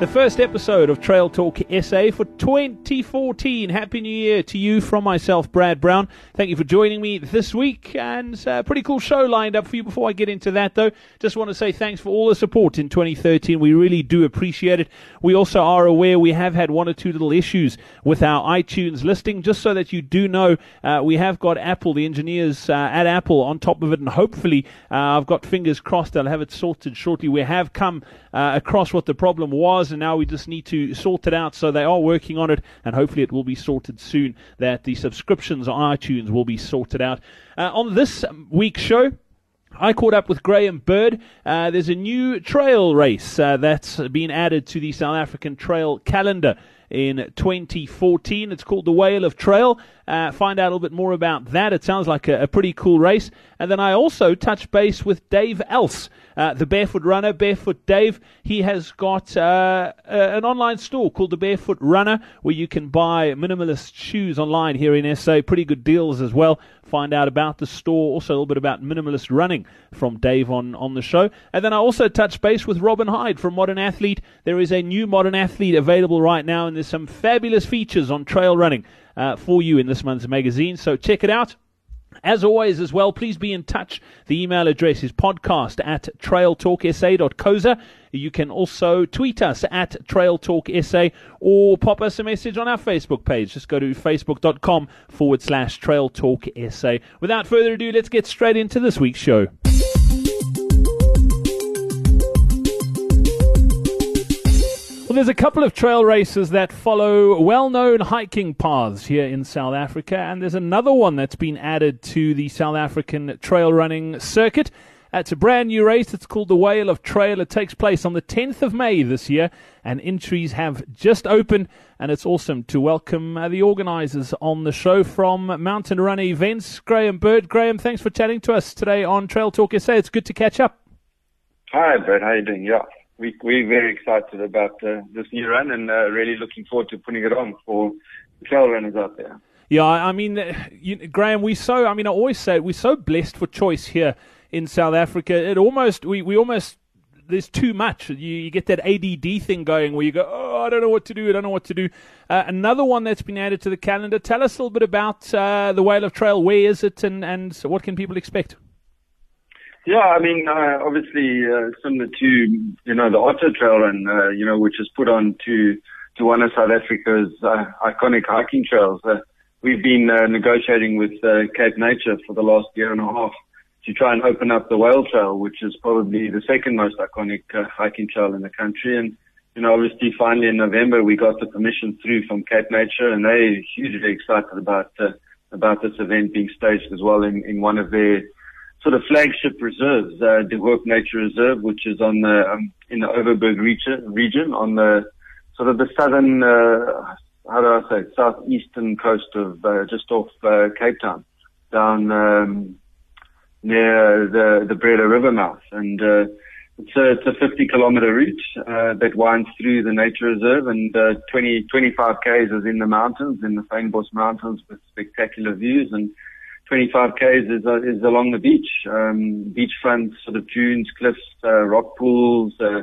The first episode of Trail Talk SA for 2014. Happy New Year to you from myself, Brad Brown. Thank you for joining me this week, and a uh, pretty cool show lined up for you. Before I get into that, though, just want to say thanks for all the support in 2013. We really do appreciate it. We also are aware we have had one or two little issues with our iTunes listing. Just so that you do know, uh, we have got Apple, the engineers uh, at Apple, on top of it, and hopefully, uh, I've got fingers crossed they'll have it sorted shortly. We have come uh, across what the problem was, and now we just need to sort it out. So they are working on it, and hopefully it will be sorted soon. That the subscriptions on iTunes will be sorted out. Uh, on this week's show, I caught up with Graham Bird. Uh, there's a new trail race uh, that's been added to the South African trail calendar in 2014. It's called the Whale of Trail. Uh, find out a little bit more about that. It sounds like a, a, pretty cool race. And then I also touched base with Dave Else, uh, the barefoot runner. Barefoot Dave, he has got uh, an online store called the Barefoot Runner where you can buy minimalist shoes online here in SA. Pretty good deals as well. Find out about the store, also a little bit about minimalist running from Dave on, on the show. And then I also touched base with Robin Hyde from Modern Athlete. There is a new Modern Athlete available right now, and there's some fabulous features on trail running uh, for you in this month's magazine. So check it out. As always, as well, please be in touch. The email address is podcast at trailtalksa.coza. You can also tweet us at trailtalksa or pop us a message on our Facebook page. Just go to facebook.com forward slash trailtalksa. Without further ado, let's get straight into this week's show. Well, there's a couple of trail races that follow well known hiking paths here in South Africa, and there's another one that's been added to the South African trail running circuit. It's a brand new race. It's called the Whale of Trail. It takes place on the 10th of May this year, and entries have just opened. And it's awesome to welcome uh, the organisers on the show from Mountain Run Events, Graham Bird. Graham, thanks for chatting to us today on Trail Talk SA. It's good to catch up. Hi, Brad. How you doing? Yeah we, we're very excited about uh, this new run and uh, really looking forward to putting it on for the trail runners out there. Yeah, I mean, you, Graham, we so I mean, I always say we're so blessed for choice here in South Africa. It almost we, we almost there's too much. You, you, get that ADD thing going where you go, oh, I don't know what to do. I don't know what to do. Uh, another one that's been added to the calendar. Tell us a little bit about uh, the Whale of Trail. Where is it, and and what can people expect? Yeah, I mean, uh, obviously, uh, similar to, you know, the Otter Trail and, uh, you know, which is put on to, to one of South Africa's uh, iconic hiking trails. Uh, we've been uh, negotiating with uh, Cape Nature for the last year and a half to try and open up the Whale Trail, which is probably the second most iconic uh, hiking trail in the country. And, you know, obviously finally in November we got the permission through from Cape Nature and they're hugely excited about, uh, about this event being staged as well in, in one of their sort of flagship reserves, uh, De Hoop Nature Reserve, which is on the, um, in the Overberg region, region on the sort of the southern, uh, how do I say, southeastern coast of, uh, just off, uh, Cape Town, down, um, near the, the Breede River mouth. And, uh, it's a, it's a 50 kilometer route, uh, that winds through the nature reserve and, uh, 20, 25 Ks is in the mountains, in the Fynbos mountains with spectacular views and, 25 k's is uh, is along the beach, um, beachfront sort of dunes, cliffs, uh, rock pools, uh,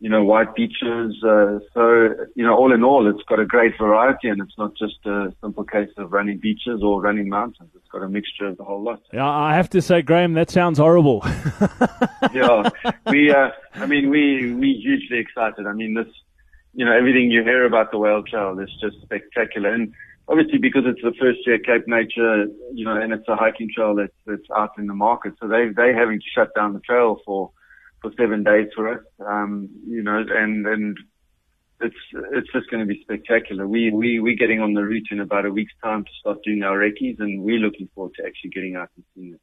you know, white beaches. Uh, so you know, all in all, it's got a great variety, and it's not just a simple case of running beaches or running mountains. It's got a mixture of the whole lot. Yeah, I have to say, Graham, that sounds horrible. yeah, we. Uh, I mean, we we hugely excited. I mean, this. You know, everything you hear about the whale trail is just spectacular, and obviously because it's the first year Cape Nature, you know, and it's a hiking trail that's, that's out in the market. So they, they having to shut down the trail for, for seven days for us. Um, you know, and, and it's, it's just going to be spectacular. We, we, we're getting on the route in about a week's time to start doing our recce's and we're looking forward to actually getting out and seeing it.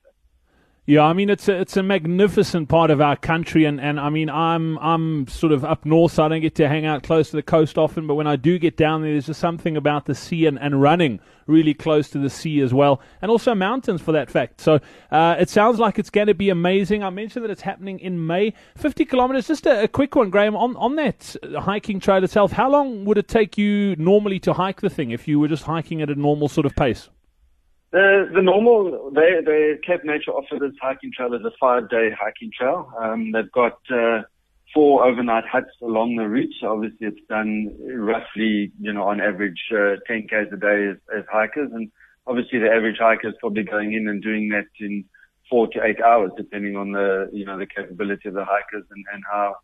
Yeah, I mean it's a it's a magnificent part of our country, and, and I mean I'm I'm sort of up north, so I don't get to hang out close to the coast often. But when I do get down there, there's just something about the sea and, and running really close to the sea as well, and also mountains for that fact. So uh, it sounds like it's going to be amazing. I mentioned that it's happening in May, 50 kilometers. Just a, a quick one, Graham, on on that hiking trail itself. How long would it take you normally to hike the thing if you were just hiking at a normal sort of pace? The the normal they they Cape Nature offer this hiking trail is a five day hiking trail. Um, they've got uh, four overnight huts along the route. Obviously it's done roughly, you know, on average, uh, 10 k's a day as, as hikers. And obviously the average hiker is probably going in and doing that in four to eight hours, depending on the, you know, the capability of the hikers and, and how,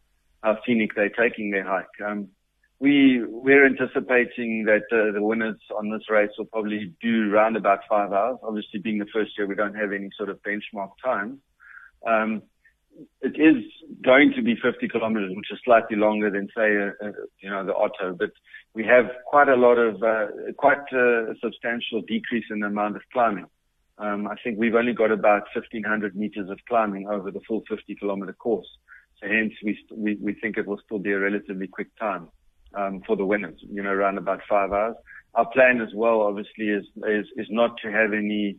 how scenic they're taking their hike. Um, we, we're anticipating that uh, the winners on this race will probably do around about five hours. Obviously being the first year, we don't have any sort of benchmark time. Um, it is going to be 50 kilometers, which is slightly longer than say, uh, uh, you know, the Otter, but we have quite a lot of, uh, quite a substantial decrease in the amount of climbing. Um, I think we've only got about 1500 meters of climbing over the full 50 kilometer course. So hence we, we, we think it will still be a relatively quick time, um, for the winners, you know, around about five hours. Our plan as well, obviously, is, is, is not to have any,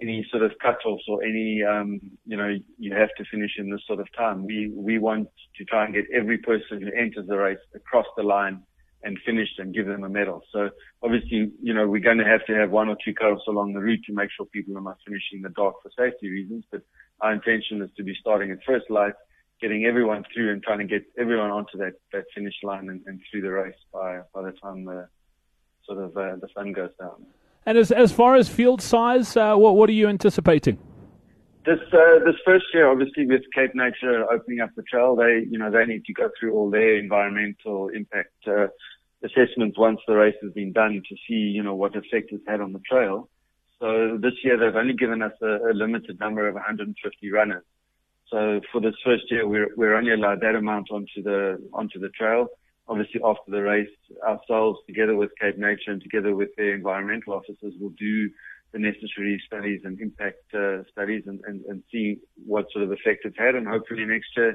any sort of cutoffs or any, um, you know, you have to finish in this sort of time. We, we want to try and get every person who enters the race across the line and finish and give them a medal. So obviously, you know, we're going to have to have one or two cutoffs along the route to make sure people are not finishing in the dark for safety reasons. But our intention is to be starting at first light, getting everyone through and trying to get everyone onto that, that finish line and, and through the race by, by the time the sort of, uh, the sun goes down. And as as far as field size, uh, what what are you anticipating? This uh, this first year, obviously, with Cape Nature opening up the trail, they you know they need to go through all their environmental impact uh, assessments once the race has been done to see you know what effect it's had on the trail. So this year they've only given us a, a limited number of 150 runners. So for this first year, we're we're only allowed that amount onto the onto the trail obviously after the race, ourselves together with Cape Nature and together with their environmental officers will do the necessary studies and impact uh, studies and, and, and see what sort of effect it's had. And hopefully next year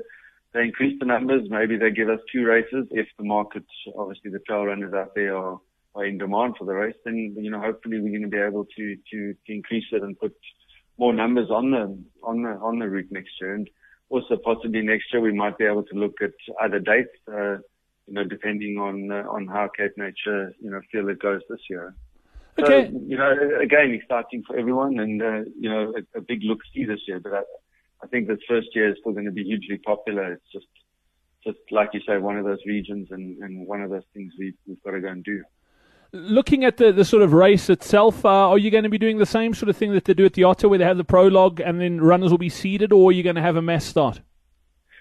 they increase the numbers. Maybe they give us two races if the market, obviously the trail runners out there are, are in demand for the race. Then you know hopefully we're going to be able to to, to increase it and put more numbers on the on the on the route next year. And also possibly next year we might be able to look at other dates. Uh, you know, depending on uh, on how Cape Nature, you know, feel it goes this year. Okay. So, you know, again, exciting for everyone, and uh, you know, a, a big look see this year. But I, I think this first year is still going to be hugely popular. It's just, just like you say, one of those regions and, and one of those things we've we've got to go and do. Looking at the, the sort of race itself, uh, are you going to be doing the same sort of thing that they do at the Otter, where they have the prologue and then runners will be seeded, or are you going to have a mass start?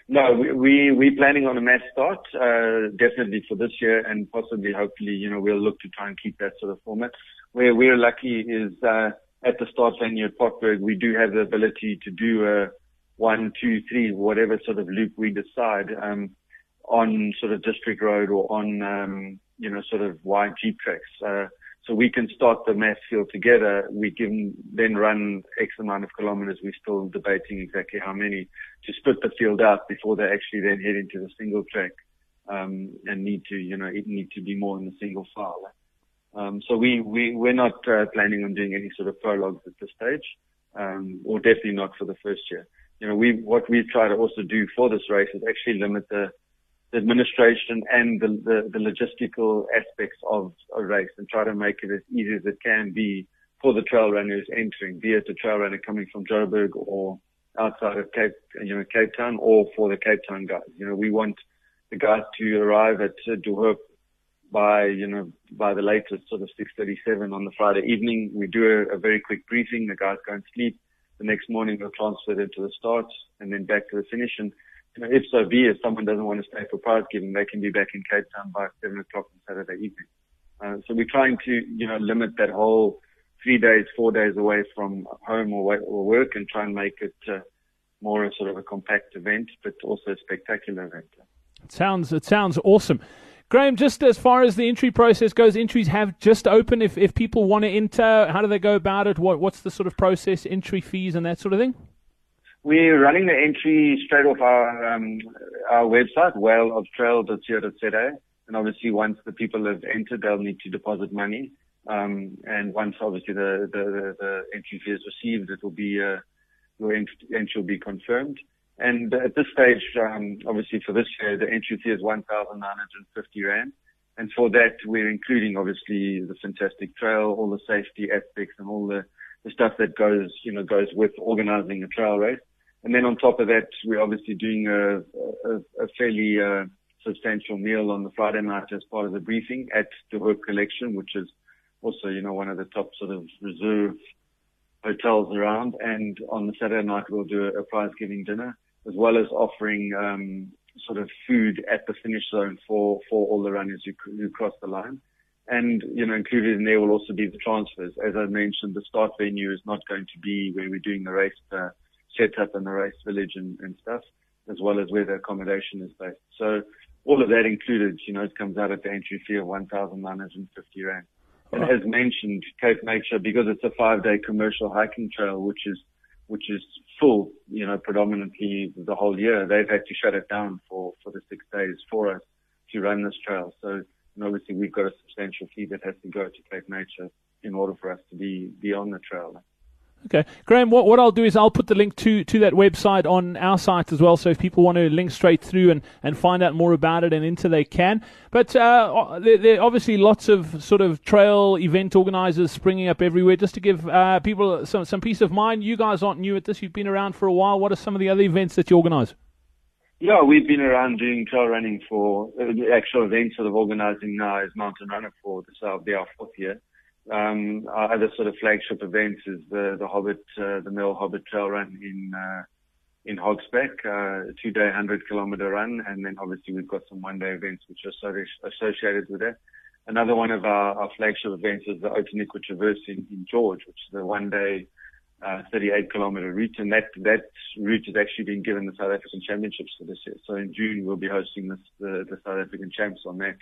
No, we, we, we're planning on a mass start, uh, definitely for this year and possibly, hopefully, you know, we'll look to try and keep that sort of format. Where we're lucky is, uh, at the start venue at Potberg, we do have the ability to do a one, two, three, whatever sort of loop we decide, um, on sort of district road or on, um, you know, sort of Jeep tracks. Uh, so we can start the mass field together. We can then run X amount of kilometers. We're still debating exactly how many to split the field out before they actually then head into the single track, um, and need to, you know, it need to be more in the single file. Um, so we, we, we're not uh, planning on doing any sort of prologues at this stage, um, or definitely not for the first year. You know, we, what we try to also do for this race is actually limit the, the administration and the, the, the logistical aspects of a race and try to make it as easy as it can be for the trail runners entering, be it a trail runner coming from Joburg or outside of Cape, you know, Cape Town or for the Cape Town guys. You know, we want the guys to arrive at uh, De by, you know, by the latest sort of 6.37 on the Friday evening. We do a, a very quick briefing. The guys go and sleep. The next morning we'll transfer them to the start and then back to the finish. And you know, if so be, if someone doesn't want to stay for prize giving, they can be back in Cape Town by seven o'clock on Saturday evening. Uh, so we're trying to, you know, limit that whole three days, four days away from home or, or work and try and make it uh, more a sort of a compact event, but also a spectacular event. It sounds, it sounds awesome. Graham, just as far as the entry process goes, entries have just opened. If, if people want to enter, how do they go about it? What, what's the sort of process, entry fees and that sort of thing? We're running the entry straight off our um, our website, whaleoftrail.co.za. And obviously, once the people have entered, they'll need to deposit money. Um, and once obviously the, the, the, entry fee is received, it will be uh, your entry will be confirmed. And at this stage, um, obviously for this year, the entry fee is 1,950 rand. And for that, we're including obviously the fantastic trail, all the safety aspects and all the, the stuff that goes, you know, goes with organizing a trail race And then on top of that, we're obviously doing a, a, a fairly uh, substantial meal on the Friday night as part of the briefing at the Hope Collection, which is also, you know, one of the top sort of reserve hotels around. And on the Saturday night, we'll do a, a prize giving dinner as well as offering um, sort of food at the finish zone for, for all the runners who, who cross the line. And, you know, included in there will also be the transfers. As I mentioned, the start venue is not going to be where we're doing the race uh, setup and the race village and, and stuff, as well as where the accommodation is based. So all of that included, you know, it comes out at the entry fee of 1,950 Rand. And as mentioned, Cape Nature, because it's a five day commercial hiking trail, which is, which is full, you know, predominantly the whole year, they've had to shut it down for, for the six days for us to run this trail. So, and obviously we've got a substantial fee that has to go to Cape Nature in order for us to be, be on the trail. Okay, Graham. What, what I'll do is I'll put the link to, to that website on our site as well. So if people want to link straight through and, and find out more about it and into, they can. But uh, there, there, are obviously lots of sort of trail event organizers springing up everywhere. Just to give uh, people some some peace of mind, you guys aren't new at this. You've been around for a while. What are some of the other events that you organize? Yeah, we've been around doing trail running for uh, the actual events that of organizing now is Mountain Runner for this will be our fourth year. Um, our other sort of flagship events is the, the Hobbit, uh, the Mill Hobbit Trail Run in, uh, in Hogsback, uh, a two day, 100 kilometer run. And then obviously we've got some one day events which are associated with that. Another one of our, our flagship events is the Outeniqua Traverse in, in George, which is a one day, uh, 38 kilometer route. And that, that route has actually been given the South African Championships for this year. So in June, we'll be hosting this, the, the South African Champs on that,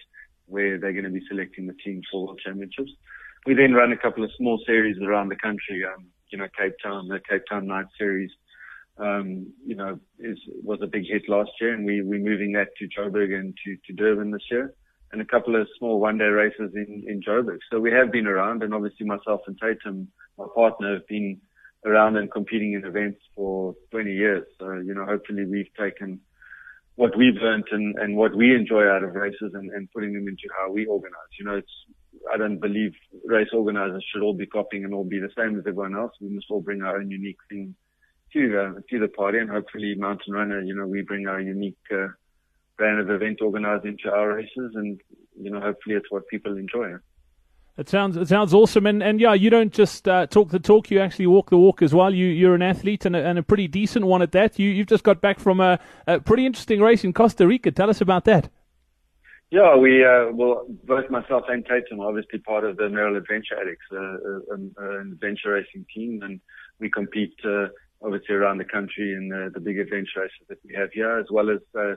where they're going to be selecting the team for World Championships we then run a couple of small series around the country. Um, you know, Cape Town, the Cape Town Night Series, um, you know, is, was a big hit last year and we, we're moving that to Joburg and to, to Durban this year and a couple of small one day races in, in Joburg. So we have been around and obviously myself and Tatum, my partner, have been around and competing in events for 20 years. So, you know, hopefully we've taken what we've learned and, and what we enjoy out of races and, and putting them into how we organize. You know, it's, I don't believe race organizers should all be copying and all be the same as everyone else. We must all bring our own unique thing to the, to the party and hopefully Mountain Runner, you know, we bring our unique, uh, brand of event organized to our races and, you know, hopefully it's what people enjoy. It sounds it sounds awesome, and, and yeah, you don't just uh, talk the talk; you actually walk the walk as well. You you're an athlete and a, and a pretty decent one at that. You you've just got back from a, a pretty interesting race in Costa Rica. Tell us about that. Yeah, we uh, well both myself and Tatum are obviously part of the Merrell Adventure Addicts, uh, uh an, an adventure racing team, and we compete uh, obviously around the country in the, the big adventure races that we have here, as well as uh,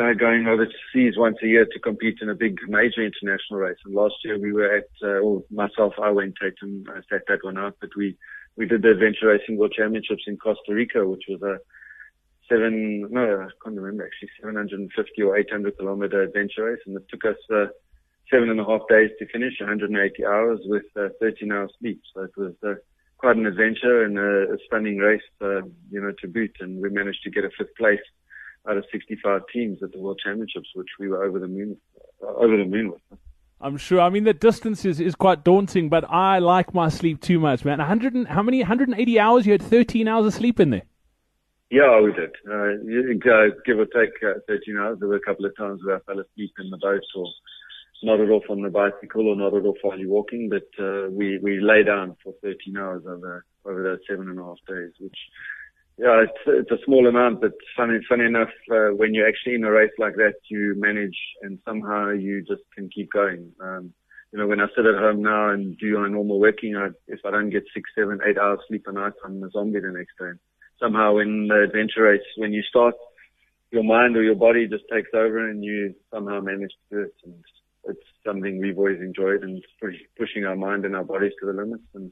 uh, going overseas once a year to compete in a big major international race. And last year we were at, uh, well, myself, I went Tatum, I set that one out, but we, we did the Adventure Racing World Championships in Costa Rica, which was a seven, no, I can't remember actually, 750 or 800 kilometer adventure race. And it took us, uh, seven and a half days to finish, 180 hours with uh, 13 hours sleep. So it was uh, quite an adventure and a, a stunning race, uh, you know, to boot. And we managed to get a fifth place out of 65 teams at the World Championships, which we were over the moon, uh, over the moon with. I'm sure. I mean, the distance is, is quite daunting, but I like my sleep too much, man. 100 and, how many? 180 hours? You had 13 hours of sleep in there. Yeah, we did. Uh, give or take uh, 13 hours. There were a couple of times where I fell asleep in the boat or nodded off on the bicycle or nodded off while you're walking, but uh, we we lay down for 13 hours over over those seven and a half days, which yeah, it's it's a small amount, but funny funny enough, uh, when you're actually in a race like that, you manage and somehow you just can keep going. Um, you know, when I sit at home now and do my normal working, I, if I don't get six, seven, eight hours sleep a night, I'm a zombie the next day. Somehow, in the adventure race, when you start, your mind or your body just takes over, and you somehow manage to do it. And it's something we've always enjoyed, and pushing our mind and our bodies to the limits. And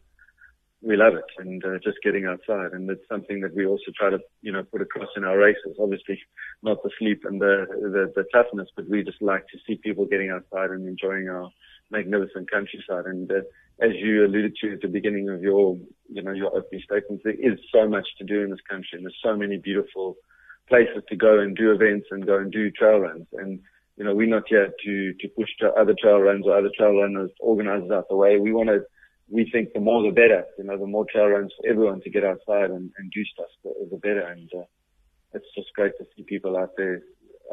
we love it and uh, just getting outside. And it's something that we also try to, you know, put across in our races. Obviously, not the sleep and the, the, the toughness, but we just like to see people getting outside and enjoying our magnificent countryside. And uh, as you alluded to at the beginning of your, you know, your opening statement, there is so much to do in this country and there's so many beautiful places to go and do events and go and do trail runs. And, you know, we're not here to, to push to other trail runs or other trail runners, organizers out the way. We want to we think the more the better. You know, the more trail runs for everyone to get outside and, and do stuff, the, the better. And uh, it's just great to see people out there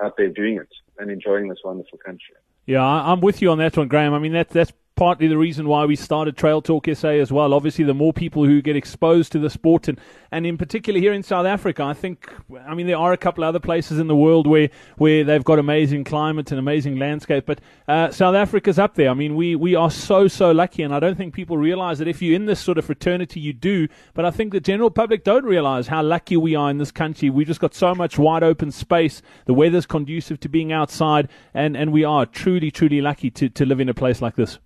out there doing it and enjoying this wonderful country. Yeah, I'm with you on that one, Graham. I mean, that, that's partly the reason why we started Trail Talk SA as well. Obviously, the more people who get exposed to the sport, and, and in particular here in South Africa, I think, I mean, there are a couple other places in the world where, where they've got amazing climate and amazing landscape, but uh, South Africa's up there. I mean, we, we are so, so lucky, and I don't think people realize that if you're in this sort of fraternity, you do, but I think the general public don't realize how lucky we are in this country. We've just got so much wide open space. The weather's conducive to being outside, and, and we are truly, truly lucky to, to live in a place like this.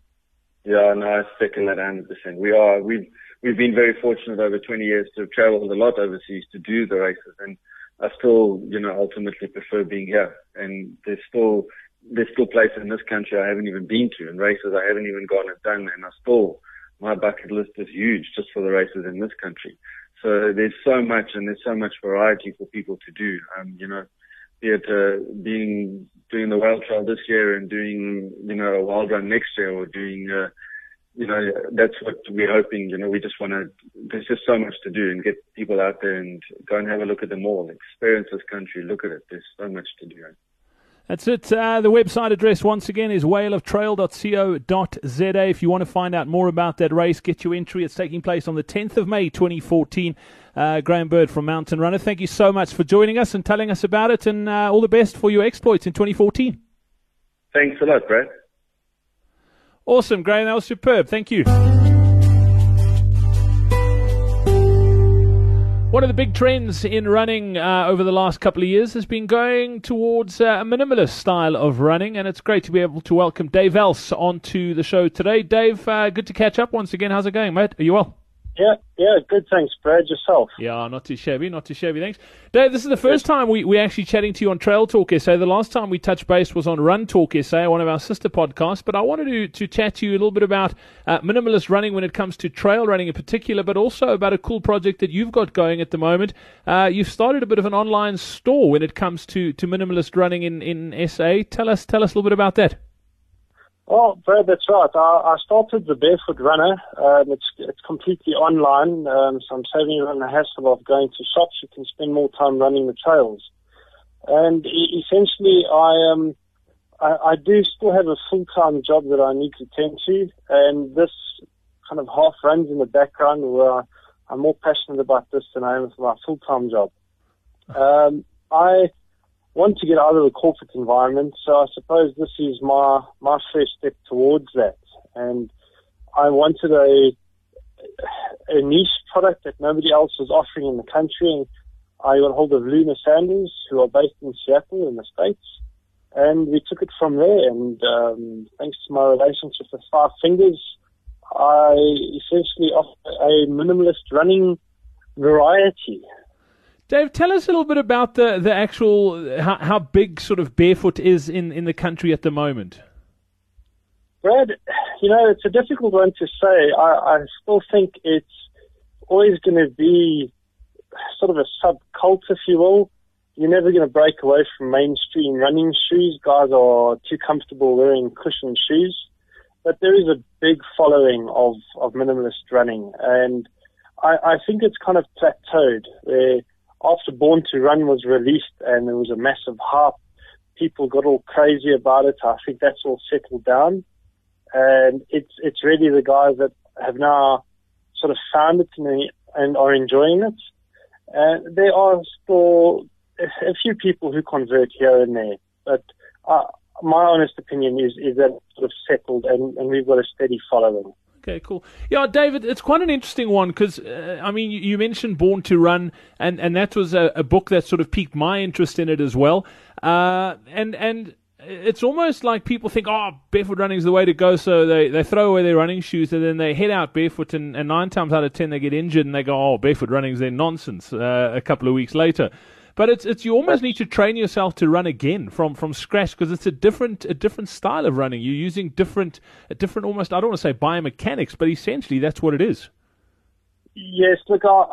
Yeah, no, I second that 100%. We are, we've, we've been very fortunate over 20 years to have traveled a lot overseas to do the races and I still, you know, ultimately prefer being here. And there's still, there's still places in this country I haven't even been to and races I haven't even gone and done and I still, my bucket list is huge just for the races in this country. So there's so much and there's so much variety for people to do. Um, you know, uh, being doing the wild trail this year and doing you know a wild run next year or doing uh, you know that's what we're hoping you know we just want to there's just so much to do and get people out there and go and have a look at them all experience this country look at it. There's so much to do that's it. Uh, the website address once again is whaleoftrail.co.za. If you want to find out more about that race, get your entry. It's taking place on the 10th of May 2014. Uh, Graham Bird from Mountain Runner, thank you so much for joining us and telling us about it, and uh, all the best for your exploits in 2014. Thanks a lot, Brad. Awesome, Graham. That was superb. Thank you. One of the big trends in running uh, over the last couple of years has been going towards uh, a minimalist style of running, and it's great to be able to welcome Dave Else onto the show today. Dave, uh, good to catch up once again. How's it going, mate? Are you well? Yeah, yeah, good. Thanks, Brad. Yourself? Yeah, not too shabby, not too shabby. Thanks, Dave. This is the first time we we actually chatting to you on Trail Talk SA. The last time we touched base was on Run Talk SA, one of our sister podcasts. But I wanted to to chat to you a little bit about uh, minimalist running when it comes to trail running in particular, but also about a cool project that you've got going at the moment. Uh, you've started a bit of an online store when it comes to to minimalist running in in SA. Tell us tell us a little bit about that. Oh, Brad, that's right. I, I started the Barefoot Runner. Um, it's it's completely online, um, so I'm saving you the hassle of going to shops. You can spend more time running the trails, and e- essentially, I um I, I do still have a full time job that I need to tend to, and this kind of half runs in the background where I'm more passionate about this than I am with my full time job. Um, I want to get out of the corporate environment. So I suppose this is my my first step towards that. And I wanted a a niche product that nobody else was offering in the country. And I got hold of Luna Sandals, who are based in Seattle in the States. And we took it from there. And um, thanks to my relationship with Five Fingers, I essentially offer a minimalist running variety. Dave, tell us a little bit about the, the actual how, how big sort of barefoot is in, in the country at the moment. Brad, you know, it's a difficult one to say. I, I still think it's always going to be sort of a subcult, if you will. You're never going to break away from mainstream running shoes. Guys are too comfortable wearing cushioned shoes. But there is a big following of, of minimalist running. And I, I think it's kind of plateaued where after Born to Run was released and there was a massive hype, people got all crazy about it. I think that's all settled down. And it's, it's really the guys that have now sort of found it and, and are enjoying it. And there are still a few people who convert here and there, but uh, my honest opinion is, is that it's sort of settled and, and we've got a steady following. Okay, cool. Yeah, David, it's quite an interesting one because, uh, I mean, you, mentioned Born to Run, and, and that was a, a, book that sort of piqued my interest in it as well. Uh, and and it's almost like people think, oh, barefoot running is the way to go, so they, they throw away their running shoes and then they head out barefoot, and, and nine times out of ten they get injured and they go, oh, barefoot running is their nonsense uh, a couple of weeks later. But it's it's you almost need to train yourself to run again from from scratch because it's a different a different style of running. You're using different a different almost I don't want to say biomechanics, but essentially that's what it is. Yes, look, I,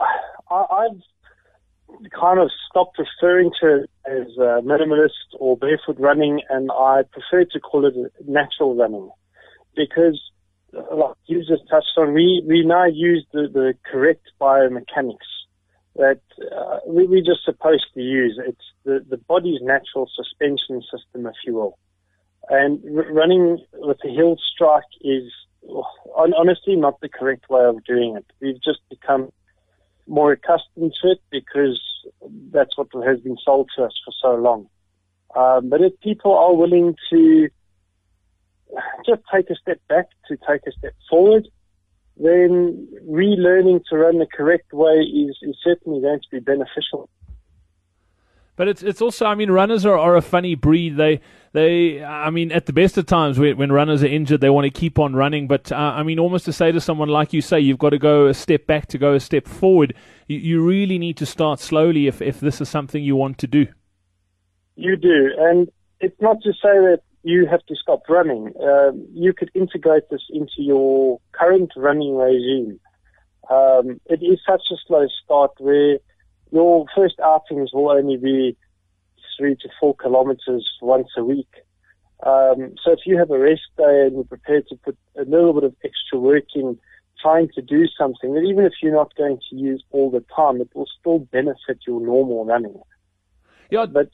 I I've kind of stopped referring to as uh, minimalist or barefoot running, and I prefer to call it natural running because like you just touched on, we, we now use the, the correct biomechanics that uh, we, we're just supposed to use. It's the, the body's natural suspension system, if you will. And r- running with a heel strike is honestly not the correct way of doing it. We've just become more accustomed to it because that's what has been sold to us for so long. Um, but if people are willing to just take a step back, to take a step forward, then relearning to run the correct way is, is certainly going to be beneficial. But it's it's also I mean runners are, are a funny breed. They they I mean at the best of times when, when runners are injured they want to keep on running. But uh, I mean almost to say to someone like you say you've got to go a step back to go a step forward. You, you really need to start slowly if if this is something you want to do. You do, and it's not to say that you have to stop running. Um, you could integrate this into your current running regime. Um, it is such a slow start where your first outings will only be three to four kilometers once a week. Um, so if you have a rest day and you're prepared to put a little bit of extra work in trying to do something that even if you're not going to use all the time, it will still benefit your normal running. Yeah, but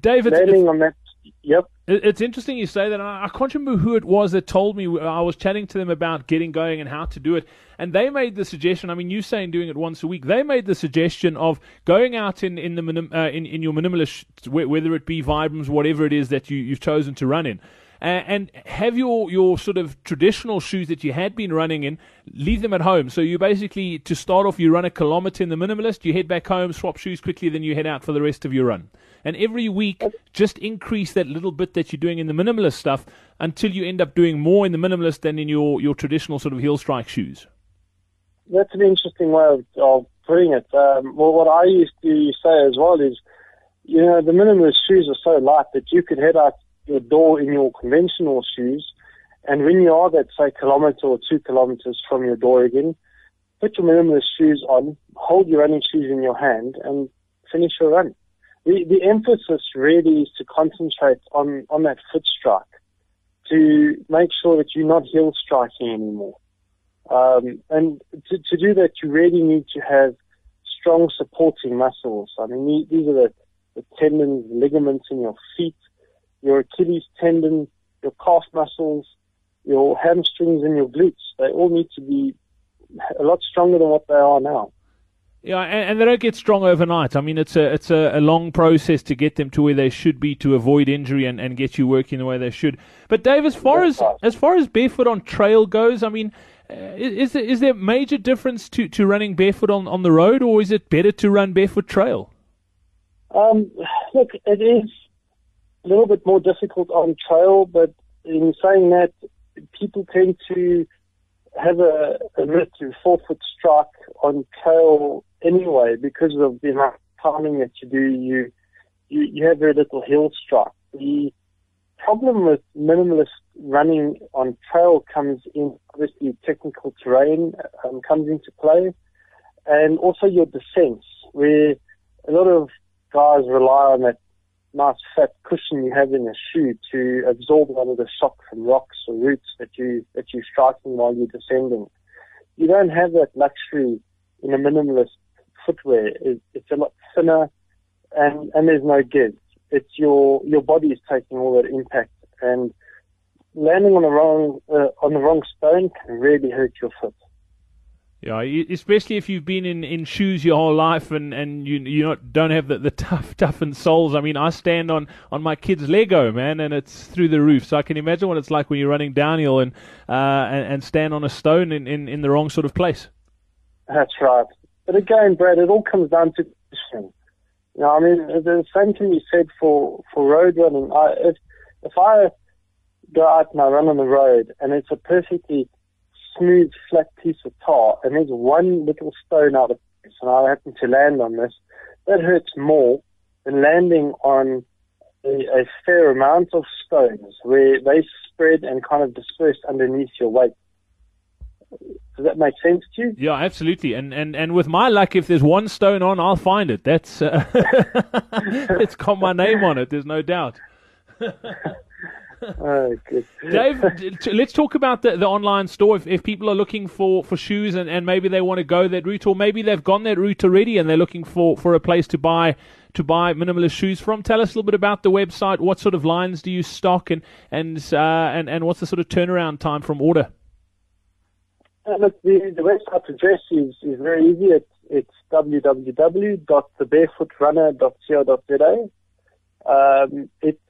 David, on that Yep. It's interesting you say that. I can't remember who it was that told me. I was chatting to them about getting going and how to do it, and they made the suggestion. I mean, you saying doing it once a week. They made the suggestion of going out in in the minim, uh, in in your minimalist, whether it be Vibrams, whatever it is that you you've chosen to run in. Uh, and have your, your sort of traditional shoes that you had been running in, leave them at home. So you basically, to start off, you run a kilometer in the minimalist, you head back home, swap shoes quickly, then you head out for the rest of your run. And every week, just increase that little bit that you're doing in the minimalist stuff until you end up doing more in the minimalist than in your, your traditional sort of heel strike shoes. That's an interesting way of, of putting it. Um, well, what I used to say as well is, you know, the minimalist shoes are so light that you could head out your door in your conventional shoes, and when you are that, say, kilometer or two kilometers from your door again, put your minimalist shoes on, hold your running shoes in your hand, and finish your run the, the emphasis really is to concentrate on, on that foot strike to make sure that you're not heel striking anymore. Um, and to, to do that, you really need to have strong supporting muscles. I mean, these are the, the tendons, ligaments in your feet, your Achilles tendon, your calf muscles, your hamstrings and your glutes. They all need to be a lot stronger than what they are now. Yeah, and, and, they don't get strong overnight. I mean, it's a it's a, a, long process to get them to where they should be to avoid injury and, and get you working the way they should. But Dave, as far as as far as barefoot on trail goes, I mean, uh, is there, is there major difference to, to running barefoot on, on the road, or is it better to run barefoot trail? Um, look, it is a little bit more difficult on trail, but in saying that, people tend to have a, to four foot strike on trail anyway because of the amount of timing that you do. You you, you have very little heel strike. The problem with minimalist running on trail comes in obviously technical terrain um, comes into play, and also your descents where a lot of guys rely on that nice fat cushion you have in the shoe to absorb a lot of the shock from rocks or roots that you that you're striking while you're descending. You don't have that luxury in a minimalist footwear. It, it's a lot thinner, and and there's no give. It's your your body is taking all that impact, and landing on the wrong uh, on the wrong stone can really hurt your foot. Yeah, especially if you've been in, in shoes your whole life and, and you you not, don't have the, the tough toughened soles. I mean, I stand on, on my kid's Lego, man, and it's through the roof. So I can imagine what it's like when you're running downhill and uh, and, and stand on a stone in, in, in the wrong sort of place. That's right. But again, Brad, it all comes down to positioning. You know, I mean, the same can be said for, for road running. I, if, if I go out and I run on the road and it's a perfectly smooth, flat piece of tar, and there's one little stone out of place, and I happen to land on this, that hurts more than landing on a, a fair amount of stones where they spread and kind of disperse underneath your weight. Does that make sense to you? Yeah, absolutely. And and and with my luck, if there's one stone on, I'll find it. That's uh, it's got my name on it. There's no doubt. good. Dave, let's talk about the, the online store. If, if people are looking for, for shoes and, and maybe they want to go that route, or maybe they've gone that route already and they're looking for, for a place to buy to buy minimalist shoes from. Tell us a little bit about the website. What sort of lines do you stock, and and uh, and and what's the sort of turnaround time from order? Uh, look, the, the website address is, is very easy. It's, it's www.thebarefootrunner.co.za. Um, it's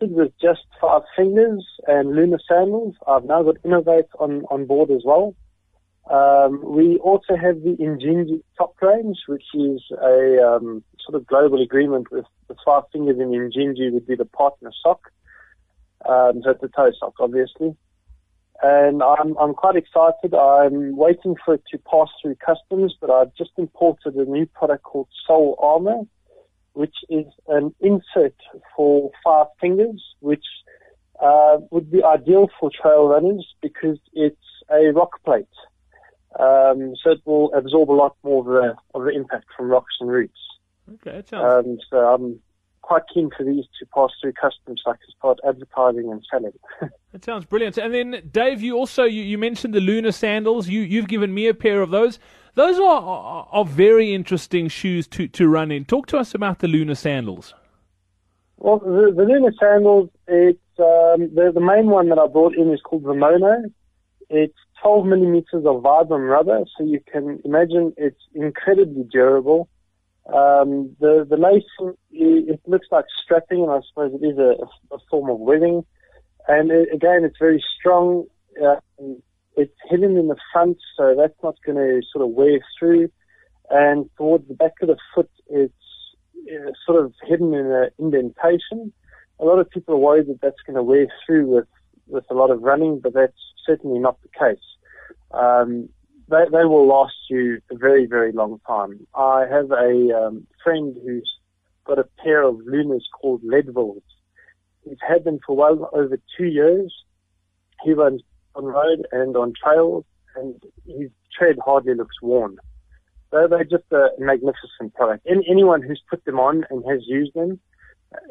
with just five fingers and Luna sandals. I've now got Inov-8 on, on board as well. Um, we also have the Injinji top range, which is a um, sort of global agreement with the five fingers in Injinji would be the partner sock. Um, so it's a toe sock, obviously. And I'm, I'm quite excited. I'm waiting for it to pass through customs, but I've just imported a new product called Soul Armor, which is an insert for five fingers, which uh, would be ideal for trail runners because it's a rock plate. Um, so it will absorb a lot more of the, of the impact from rocks and roots. Okay, that sounds. Um, so I'm quite keen for these to pass through customs so I can start advertising and selling. that sounds brilliant. And then, Dave, you also you, you mentioned the Luna sandals. You, you've given me a pair of those. Those are, are, very interesting shoes to, to run in. Talk to us about the Luna sandals. Well, the, the Luna sandals, it's um, the, the main one that I brought in is called the Mono. It's 12 millimeters of Vibram rubber, so you can imagine it's incredibly durable. Um, the the lacing it looks like strapping, and I suppose it is a, a form of webbing. And it, again, it's very strong. Uh, it's hidden in the front, so that's not going to sort of wear through. And towards the back of the foot, it's uh, sort of hidden in an indentation. A lot of people are worried that that's going to wear through with with a lot of running, but that's certainly not the case. Um, they, they will last you a very, very long time. I have a um, friend who's got a pair of Lunas called Leadvilles. He's had them for well over two years. He runs on road and on trails, and his tread hardly looks worn. They're, they're just a magnificent product. Any, anyone who's put them on and has used them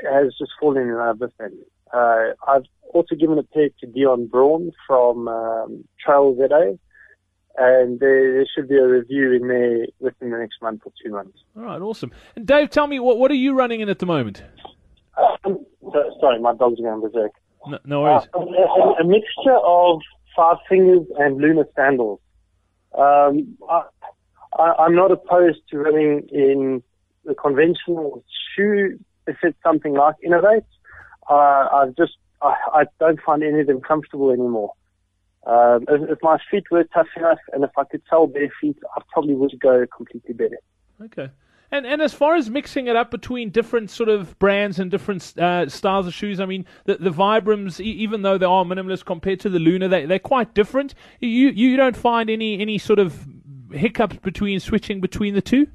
has just fallen in love with them. Uh, I've also given a pair to Dion Braun from um, Trail ZA, and there, should be a review in there within the next month or two months. All right, awesome. And Dave, tell me what what are you running in at the moment? Um, sorry, my dog's going berserk. No, no worries. Uh, a, a, mixture of five fingers and Luna sandals. Um, I, am not opposed to running in the conventional shoe if it's something like Inov-8. Uh, I've just I, I don't find any of them comfortable anymore. Um, if, if, my feet were tough enough and if I could sell bare feet, I probably would go completely bare. Okay. And and as far as mixing it up between different sort of brands and different uh, styles of shoes, I mean the the Vibrams, even though they are minimalist compared to the Luna, they they're quite different. You you don't find any any sort of hiccups between switching between the two?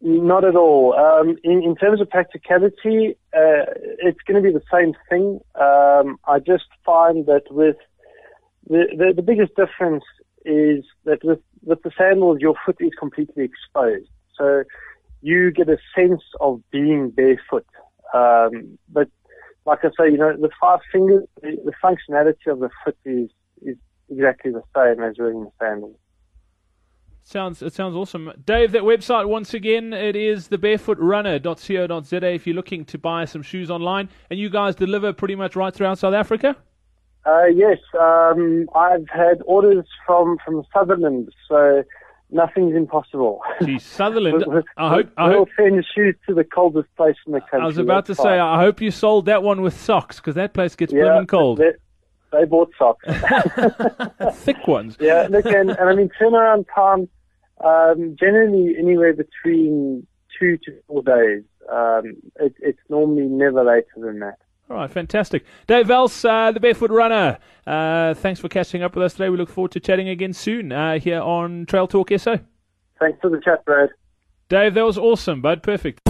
Not at all. Um, in, in terms of practicality, uh, it's going to be the same thing. Um, I just find that with the, the, the biggest difference is that with, with the sandals, your foot is completely exposed. So you get a sense of being barefoot. Um, but like I say, you know, the five fingers, the, functionality of the foot is, is exactly the same as wearing the sandals. Sounds it sounds awesome, Dave. That website once again, it is thebarefootrunner.co.za. If you're looking to buy some shoes online, and you guys deliver pretty much right throughout South Africa. Uh, yes, um, I've had orders from from Sutherland, so nothing's impossible. Gee, Sutherland. I hope I hope send shoes to the coldest place in the country. I was about to fine. say, I hope you sold that one with socks because that place gets yeah, blooming cold. They, they bought socks, thick ones. Yeah, look, and, and I mean turnaround time um, generally, anywhere between two to four days. Um, it, it's normally never later than that. All right, fantastic. Dave Else, uh, the Barefoot Runner. Uh, thanks for catching up with us today. We look forward to chatting again soon uh, here on Trail Talk SA. Thanks for the chat, Brad. Dave, that was awesome, bud. Perfect.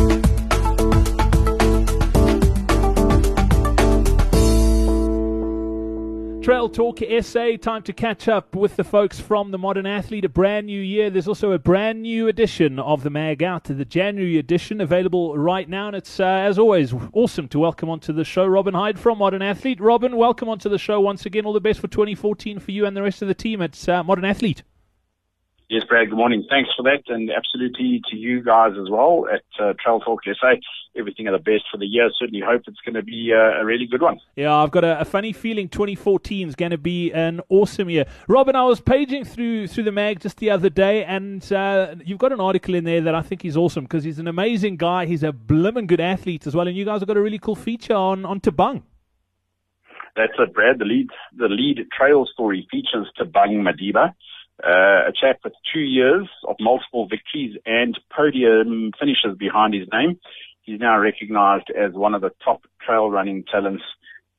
Trail Talk SA. Time to catch up with the folks from the Modern Athlete. A brand new year. There's also a brand new edition of the Mag Out, the January edition, available right now. And it's, uh, as always, awesome to welcome onto the show Robin Hyde from Modern Athlete. Robin, welcome onto the show once again. All the best for 2014 for you and the rest of the team at uh, Modern Athlete. Yes, Brad, good morning. Thanks for that, and absolutely to you guys as well at uh, Trail Talk SA. Everything of the best for the year. Certainly hope it's going to be uh, a really good one. Yeah, I've got a, a funny feeling 2014 is going to be an awesome year. Robin, I was paging through through the mag just the other day, and uh, you've got an article in there that I think is awesome because he's an amazing guy. He's a blimmin' good athlete as well, and you guys have got a really cool feature on on Thabang. That's it, Brad. The lead the lead trail story features Thabang Madiba uh, a chap with two years of multiple victories and podium finishes behind his name. He's now recognized as one of the top trail running talents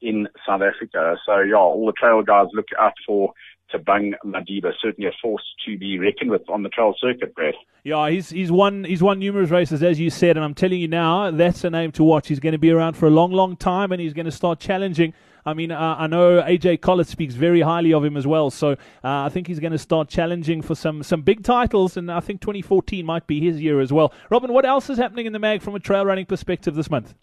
in South Africa. So yeah, all the trail guys look out for Thabang Madiba, certainly a force to be reckoned with on the trail circuit, Brad. Yeah, he's he's won he's won numerous races as you said, and I'm telling you now, that's a name to watch. He's going to be around for a long, long time, and he's going to start challenging I mean, uh, I know AJ Calitz speaks very highly of him as well, so uh, I think he's going to start challenging for some, some big titles, and I think 2014 might be his year as well. Robin, what else is happening in the mag from a trail running perspective this month?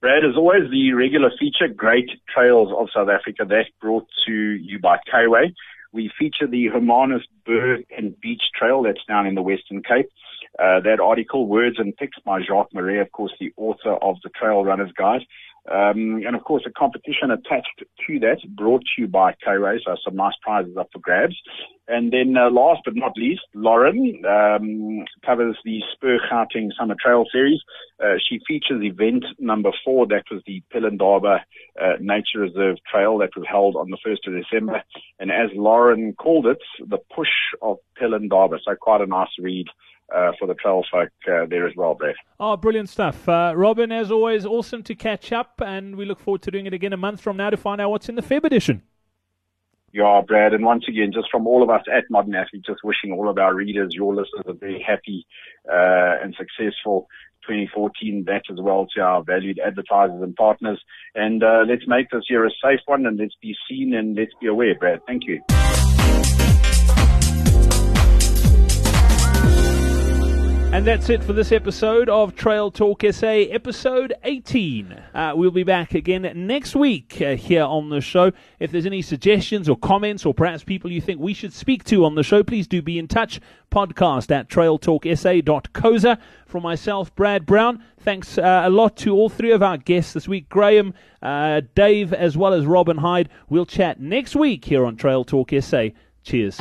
Brad, as always, the regular feature, Great Trails of South Africa, that's brought to you by K-Way. We feature the Hermanus Berg and Beach Trail that's down in the Western Cape. Uh, that article, Words and Pics by Jacques Marais, of course, the author of the Trail Runner's Guide. Um, and of course, a competition attached to that brought to you by K-Way, so some nice prizes up for grabs. And then uh, last but not least, Lauren um, covers the Spur Gauteng Summer Trail Series. Uh, she features event number four. That was the Pelindaba uh, Nature Reserve Trail that was held on the 1st of December. And as Lauren called it, the push of Pelindaba. So quite a nice read uh, for the trail folk uh, there as well, Brett. Oh, brilliant stuff. Uh, Robin, as always, awesome to catch up, and we look forward to doing it again a month from now to find out what's in the Feb edition. Yeah, Brad, and once again, just from all of us at Modern Athlete, just wishing all of our readers, your listeners, a very happy uh, and successful 2014. That as well to our valued advertisers and partners. And uh, let's make this year a safe one, and let's be seen and let's be aware, Brad. Thank you. And that's it for this episode of Trail Talk SA, episode 18. Uh, we'll be back again next week uh, here on the show. If there's any suggestions or comments, or perhaps people you think we should speak to on the show, please do be in touch. Podcast at trailtalksa.coza. From myself, Brad Brown, thanks uh, a lot to all three of our guests this week Graham, uh, Dave, as well as Robin Hyde. We'll chat next week here on Trail Talk SA. Cheers.